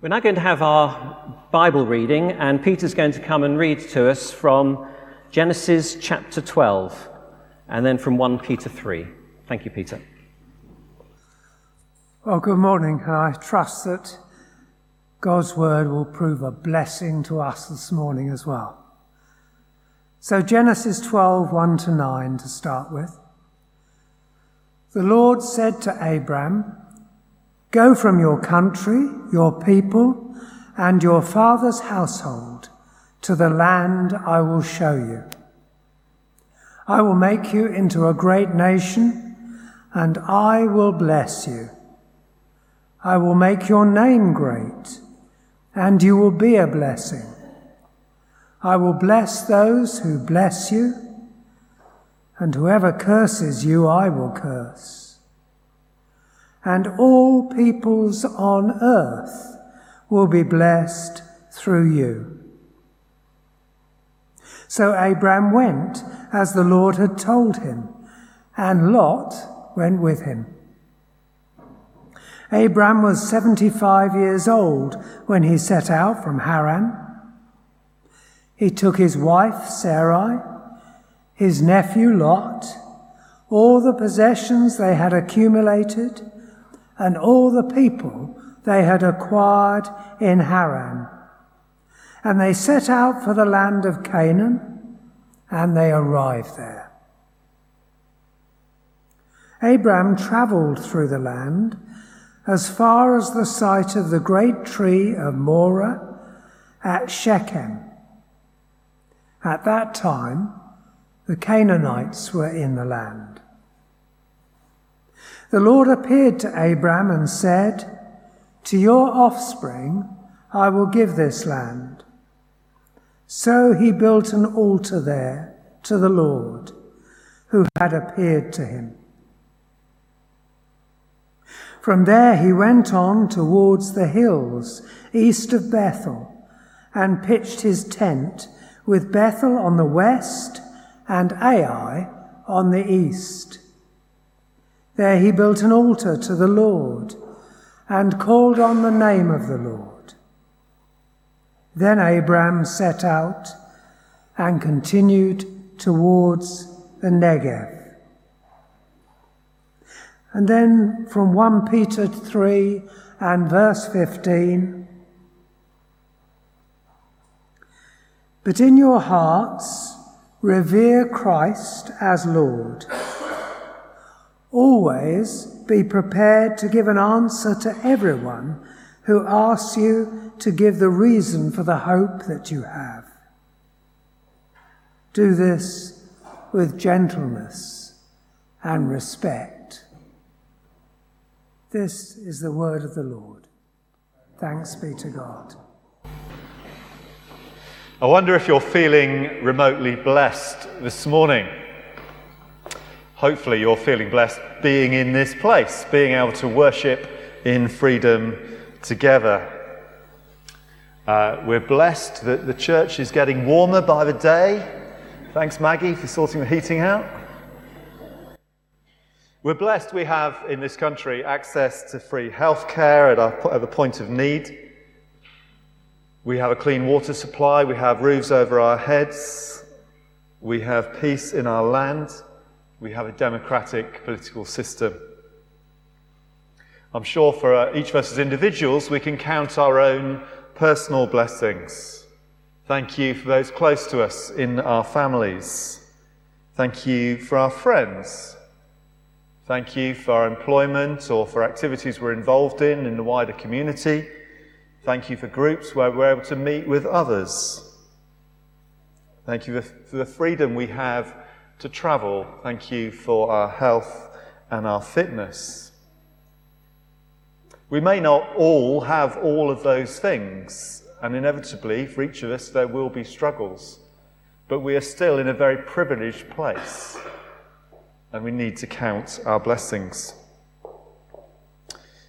We're now going to have our Bible reading, and Peter's going to come and read to us from Genesis chapter 12 and then from 1 Peter 3. Thank you, Peter. Well, good morning, and I trust that God's word will prove a blessing to us this morning as well. So, Genesis 12 1 to 9 to start with. The Lord said to Abram, Go from your country, your people, and your father's household to the land I will show you. I will make you into a great nation, and I will bless you. I will make your name great, and you will be a blessing. I will bless those who bless you, and whoever curses you, I will curse and all peoples on earth will be blessed through you. So Abram went as the Lord had told him, and Lot went with him. Abram was 75 years old when he set out from Harran. He took his wife Sarai, his nephew Lot, all the possessions they had accumulated, and all the people they had acquired in Harran. And they set out for the land of Canaan, and they arrived there. Abram travelled through the land as far as the site of the great tree of Moreh at Shechem. At that time, the Canaanites were in the land. The Lord appeared to Abram and said, To your offspring I will give this land. So he built an altar there to the Lord who had appeared to him. From there he went on towards the hills east of Bethel and pitched his tent with Bethel on the west and Ai on the east. There he built an altar to the Lord and called on the name of the Lord. Then Abram set out and continued towards the Negev. And then from 1 Peter 3 and verse 15 But in your hearts revere Christ as Lord. Always be prepared to give an answer to everyone who asks you to give the reason for the hope that you have. Do this with gentleness and respect. This is the word of the Lord. Thanks be to God. I wonder if you're feeling remotely blessed this morning. Hopefully, you're feeling blessed being in this place, being able to worship in freedom together. Uh, we're blessed that the church is getting warmer by the day. Thanks, Maggie, for sorting the heating out. We're blessed we have in this country access to free healthcare at, our, at the point of need. We have a clean water supply, we have roofs over our heads, we have peace in our land we have a democratic political system. I'm sure for uh, each of us as individuals, we can count our own personal blessings. Thank you for those close to us in our families. Thank you for our friends. Thank you for our employment or for activities we're involved in in the wider community. Thank you for groups where we're able to meet with others. Thank you for the freedom we have to travel. Thank you for our health and our fitness. We may not all have all of those things, and inevitably, for each of us, there will be struggles. But we are still in a very privileged place, and we need to count our blessings.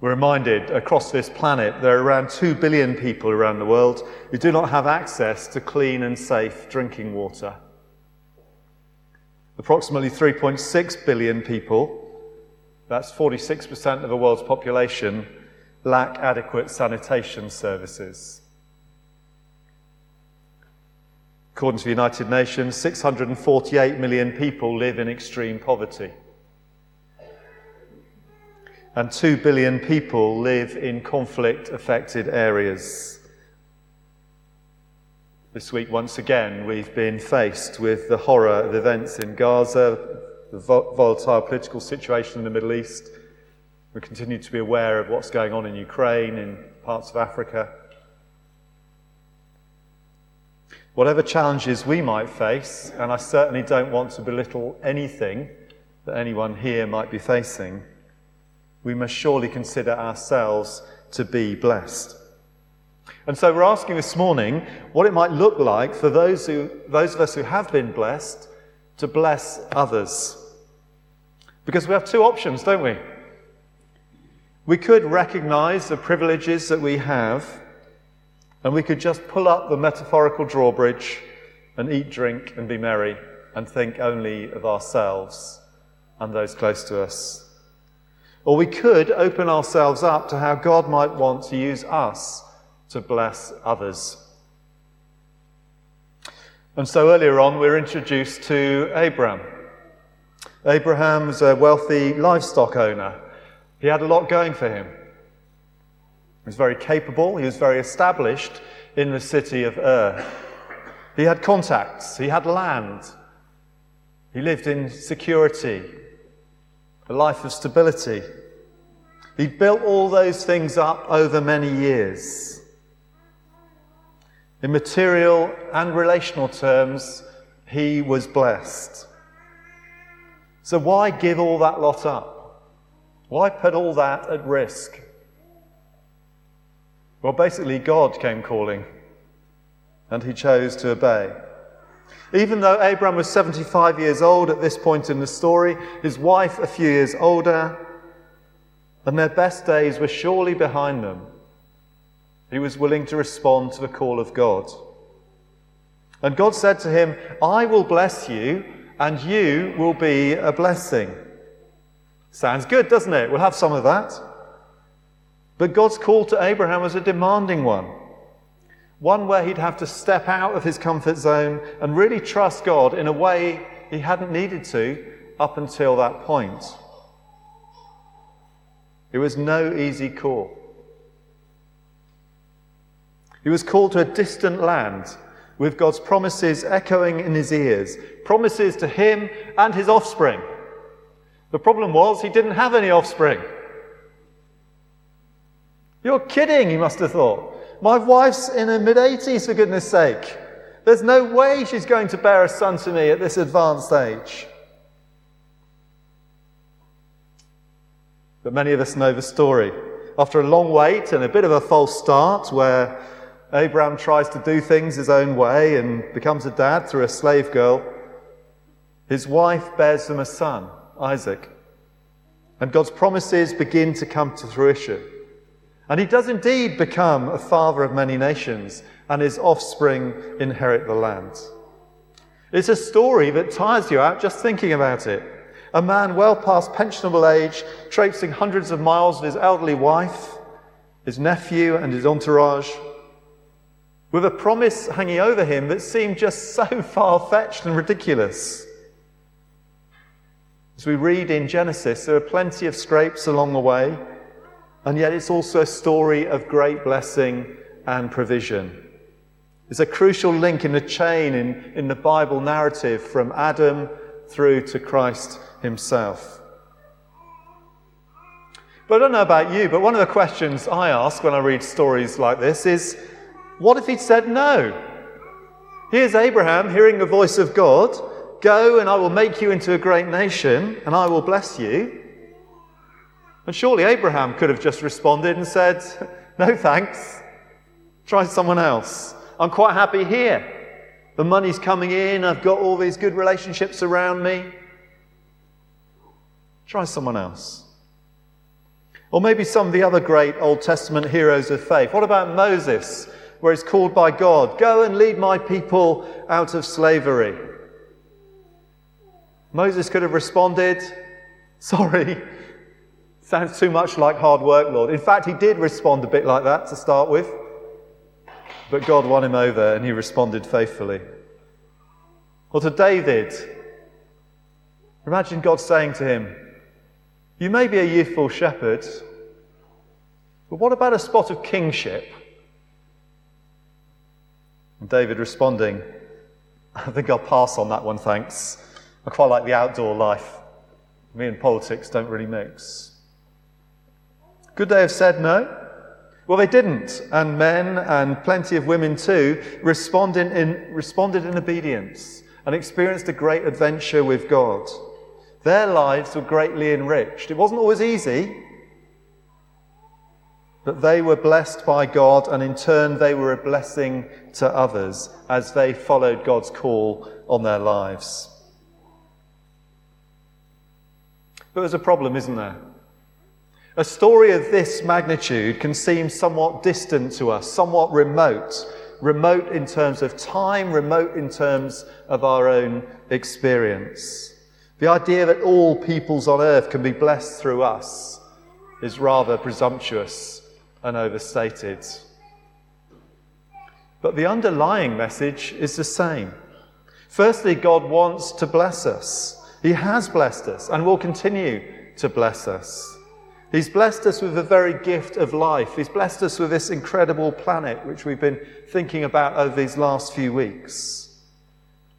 We're reminded across this planet there are around 2 billion people around the world who do not have access to clean and safe drinking water. Approximately 3.6 billion people, that's 46% of the world's population, lack adequate sanitation services. According to the United Nations, 648 million people live in extreme poverty. And 2 billion people live in conflict affected areas. This week, once again, we've been faced with the horror of events in Gaza, the volatile political situation in the Middle East. We continue to be aware of what's going on in Ukraine, in parts of Africa. Whatever challenges we might face, and I certainly don't want to belittle anything that anyone here might be facing, we must surely consider ourselves to be blessed. And so we're asking this morning what it might look like for those, who, those of us who have been blessed to bless others. Because we have two options, don't we? We could recognize the privileges that we have, and we could just pull up the metaphorical drawbridge and eat, drink, and be merry, and think only of ourselves and those close to us. Or we could open ourselves up to how God might want to use us to bless others. And so earlier on, we we're introduced to Abraham. Abraham was a wealthy livestock owner. He had a lot going for him. He was very capable, he was very established in the city of Ur. He had contacts, he had land, he lived in security, a life of stability. He built all those things up over many years. In material and relational terms, he was blessed. So, why give all that lot up? Why put all that at risk? Well, basically, God came calling, and he chose to obey. Even though Abram was 75 years old at this point in the story, his wife a few years older, and their best days were surely behind them, he was willing to respond to the call of God. And God said to him, I will bless you, and you will be a blessing. Sounds good, doesn't it? We'll have some of that. But God's call to Abraham was a demanding one. One where he'd have to step out of his comfort zone and really trust God in a way he hadn't needed to up until that point. It was no easy call. He was called to a distant land with God's promises echoing in his ears, promises to him and his offspring. The problem was he didn't have any offspring. You're kidding, he must have thought. My wife's in her mid 80s, for goodness sake. There's no way she's going to bear a son to me at this advanced age. But many of us know the story. After a long wait and a bit of a false start, where Abraham tries to do things his own way and becomes a dad through a slave girl, his wife bears him a son, Isaac. And God's promises begin to come to fruition. And he does indeed become a father of many nations, and his offspring inherit the land. It's a story that tires you out just thinking about it. A man well past pensionable age, traipsing hundreds of miles with his elderly wife, his nephew, and his entourage, with a promise hanging over him that seemed just so far fetched and ridiculous. As we read in Genesis, there are plenty of scrapes along the way. And yet it's also a story of great blessing and provision. It's a crucial link in the chain in, in the Bible narrative from Adam through to Christ himself. But I don't know about you, but one of the questions I ask when I read stories like this is what if he'd said no? Here's Abraham hearing the voice of God Go and I will make you into a great nation and I will bless you. And surely Abraham could have just responded and said, No thanks, try someone else. I'm quite happy here. The money's coming in, I've got all these good relationships around me. Try someone else. Or maybe some of the other great Old Testament heroes of faith. What about Moses, where he's called by God, Go and lead my people out of slavery? Moses could have responded, Sorry, Sounds too much like hard work, Lord. In fact, he did respond a bit like that to start with. But God won him over and he responded faithfully. Or to David, imagine God saying to him, You may be a youthful shepherd, but what about a spot of kingship? And David responding, I think I'll pass on that one, thanks. I quite like the outdoor life. Me and politics don't really mix. Could they have said no? Well, they didn't, and men and plenty of women too responded in, responded in obedience and experienced a great adventure with God. Their lives were greatly enriched. It wasn't always easy, but they were blessed by God, and in turn, they were a blessing to others as they followed God's call on their lives. But there's a problem, isn't there? A story of this magnitude can seem somewhat distant to us, somewhat remote. Remote in terms of time, remote in terms of our own experience. The idea that all peoples on earth can be blessed through us is rather presumptuous and overstated. But the underlying message is the same. Firstly, God wants to bless us. He has blessed us and will continue to bless us. He's blessed us with the very gift of life. He's blessed us with this incredible planet, which we've been thinking about over these last few weeks.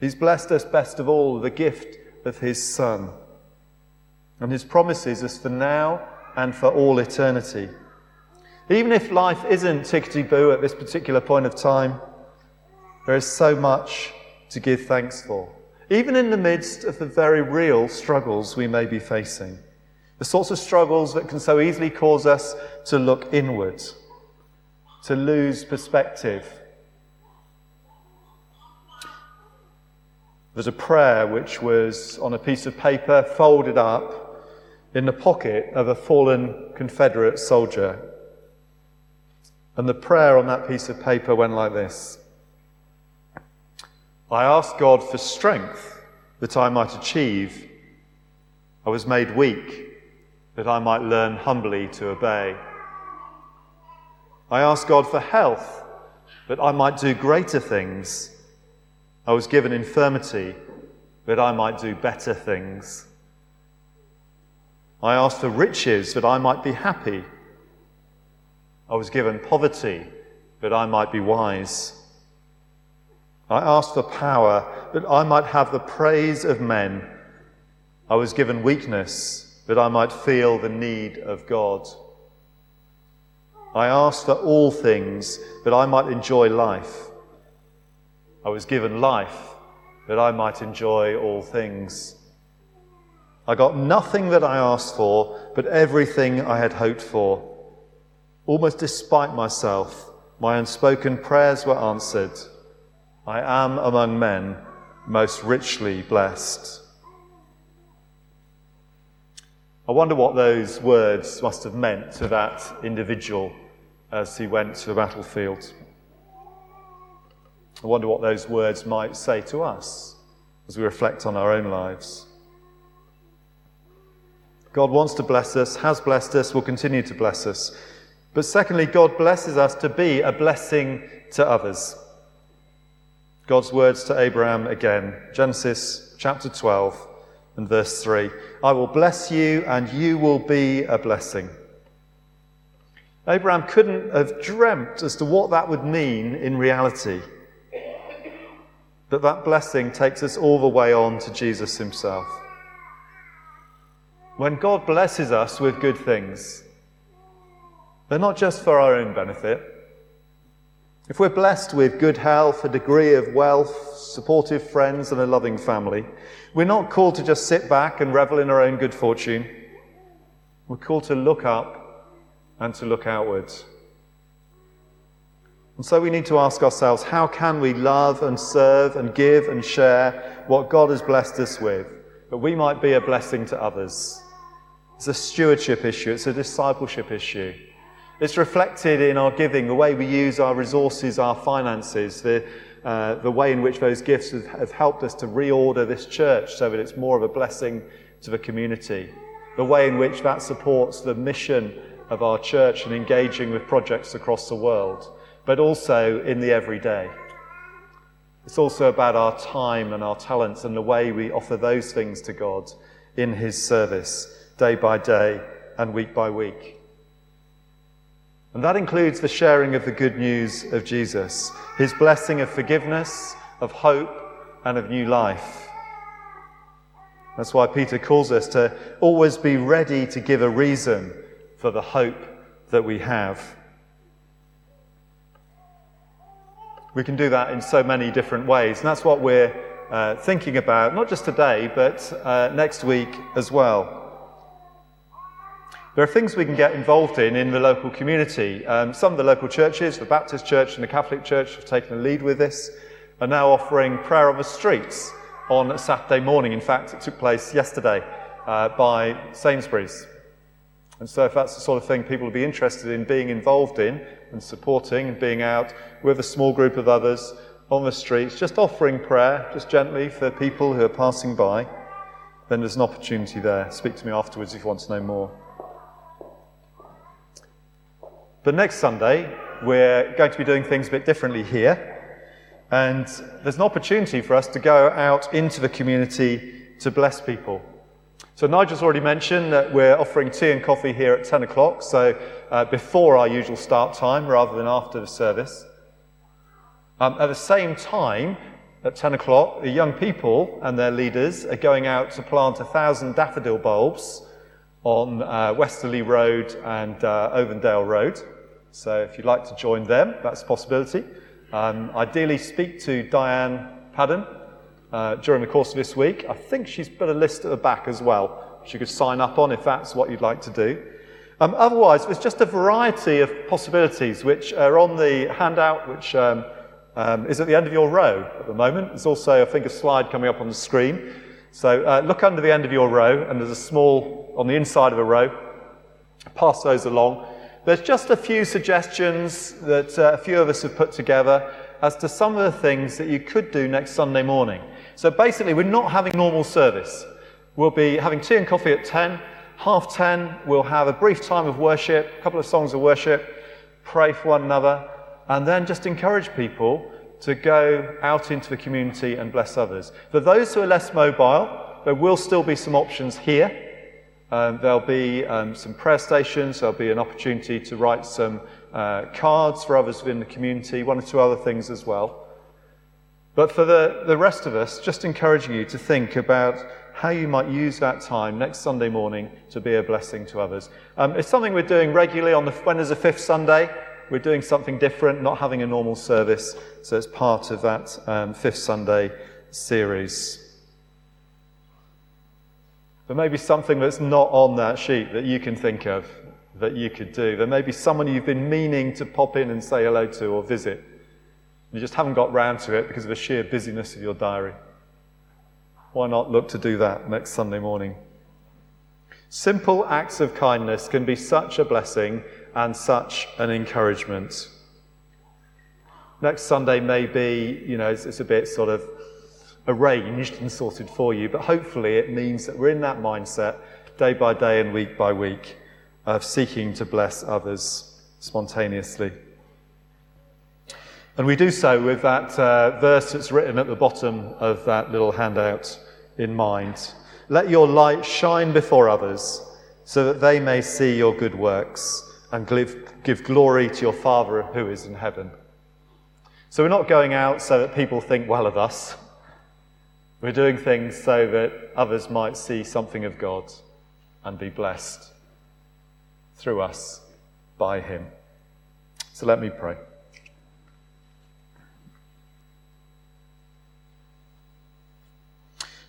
He's blessed us best of all with the gift of His Son. And His promises is for now and for all eternity. Even if life isn't tickety boo at this particular point of time, there is so much to give thanks for, even in the midst of the very real struggles we may be facing. The sorts of struggles that can so easily cause us to look inward, to lose perspective. There's a prayer which was on a piece of paper folded up in the pocket of a fallen Confederate soldier. And the prayer on that piece of paper went like this I ask God for strength that I might achieve. I was made weak that I might learn humbly to obey. I ask God for health, that I might do greater things. I was given infirmity, that I might do better things. I ask for riches, that I might be happy. I was given poverty, that I might be wise. I asked for power, that I might have the praise of men. I was given weakness, that I might feel the need of God. I asked for all things that I might enjoy life. I was given life that I might enjoy all things. I got nothing that I asked for, but everything I had hoped for. Almost despite myself, my unspoken prayers were answered. I am among men most richly blessed. I wonder what those words must have meant to that individual as he went to the battlefield. I wonder what those words might say to us as we reflect on our own lives. God wants to bless us, has blessed us, will continue to bless us. But secondly, God blesses us to be a blessing to others. God's words to Abraham again, Genesis chapter 12 and verse 3 I will bless you, and you will be a blessing. Abraham couldn't have dreamt as to what that would mean in reality. But that blessing takes us all the way on to Jesus himself. When God blesses us with good things, they're not just for our own benefit. If we're blessed with good health, a degree of wealth, supportive friends, and a loving family, we're not called to just sit back and revel in our own good fortune. We're called to look up and to look outwards. And so we need to ask ourselves how can we love and serve and give and share what God has blessed us with, that we might be a blessing to others? It's a stewardship issue, it's a discipleship issue. It's reflected in our giving, the way we use our resources, our finances, the, uh, the way in which those gifts have, have helped us to reorder this church so that it's more of a blessing to the community. the way in which that supports the mission of our church and engaging with projects across the world, but also in the everyday. It's also about our time and our talents and the way we offer those things to God in His service, day by day and week by week. And that includes the sharing of the good news of Jesus, His blessing of forgiveness, of hope, and of new life. That's why Peter calls us to always be ready to give a reason for the hope that we have. We can do that in so many different ways, and that's what we're uh, thinking about, not just today, but uh, next week as well. There are things we can get involved in in the local community. Um, some of the local churches, the Baptist Church and the Catholic Church, have taken the lead with this, are now offering prayer on the streets on a Saturday morning. In fact, it took place yesterday uh, by Sainsbury's. And so, if that's the sort of thing people would be interested in being involved in and supporting and being out with a small group of others on the streets, just offering prayer, just gently for people who are passing by, then there's an opportunity there. Speak to me afterwards if you want to know more. But next Sunday, we're going to be doing things a bit differently here. And there's an opportunity for us to go out into the community to bless people. So, Nigel's already mentioned that we're offering tea and coffee here at 10 o'clock, so uh, before our usual start time rather than after the service. Um, at the same time, at 10 o'clock, the young people and their leaders are going out to plant a thousand daffodil bulbs on uh, Westerly Road and uh, Ovendale Road. So, if you'd like to join them, that's a possibility. Um, ideally, speak to Diane Padden uh, during the course of this week. I think she's put a list at the back as well, which you could sign up on if that's what you'd like to do. Um, otherwise, there's just a variety of possibilities which are on the handout, which um, um, is at the end of your row at the moment. There's also, I think, a slide coming up on the screen. So uh, look under the end of your row, and there's a small on the inside of a row. Pass those along. There's just a few suggestions that uh, a few of us have put together as to some of the things that you could do next Sunday morning. So basically, we're not having normal service. We'll be having tea and coffee at 10. Half 10, we'll have a brief time of worship, a couple of songs of worship, pray for one another, and then just encourage people to go out into the community and bless others. For those who are less mobile, there will still be some options here um, there'll be um, some prayer stations, there'll be an opportunity to write some uh, cards for others within the community, one or two other things as well. But for the, the rest of us, just encouraging you to think about how you might use that time next Sunday morning to be a blessing to others. Um, it's something we're doing regularly on the when is the fifth Sunday. We're doing something different, not having a normal service. So it's part of that um, fifth Sunday series. There may be something that's not on that sheet that you can think of that you could do. There may be someone you've been meaning to pop in and say hello to or visit. You just haven't got round to it because of the sheer busyness of your diary. Why not look to do that next Sunday morning? Simple acts of kindness can be such a blessing and such an encouragement. Next Sunday may be, you know, it's, it's a bit sort of arranged and sorted for you, but hopefully it means that we're in that mindset day by day and week by week of seeking to bless others spontaneously. And we do so with that uh, verse that's written at the bottom of that little handout in mind. Let your light shine before others so that they may see your good works and give, give glory to your Father who is in heaven. So we're not going out so that people think well of us. We're doing things so that others might see something of God and be blessed through us by Him. So let me pray.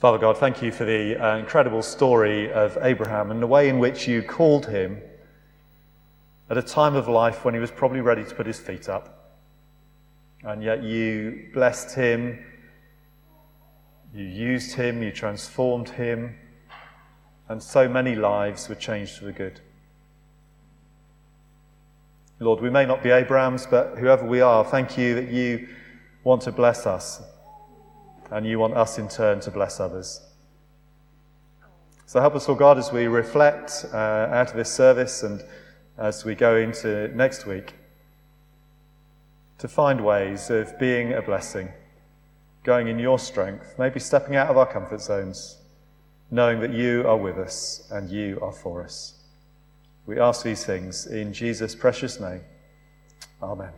Father God, thank you for the uh, incredible story of Abraham and the way in which you called him at a time of life when he was probably ready to put his feet up. And yet you blessed him you used him, you transformed him, and so many lives were changed for the good. Lord, we may not be Abrahams, but whoever we are, thank you that you want to bless us, and you want us in turn to bless others. So help us, Lord God, as we reflect uh, out of this service and as we go into next week to find ways of being a blessing, going in your strength, maybe stepping out of our comfort zones, knowing that you are with us and you are for us. We ask these things in Jesus' precious name. Amen.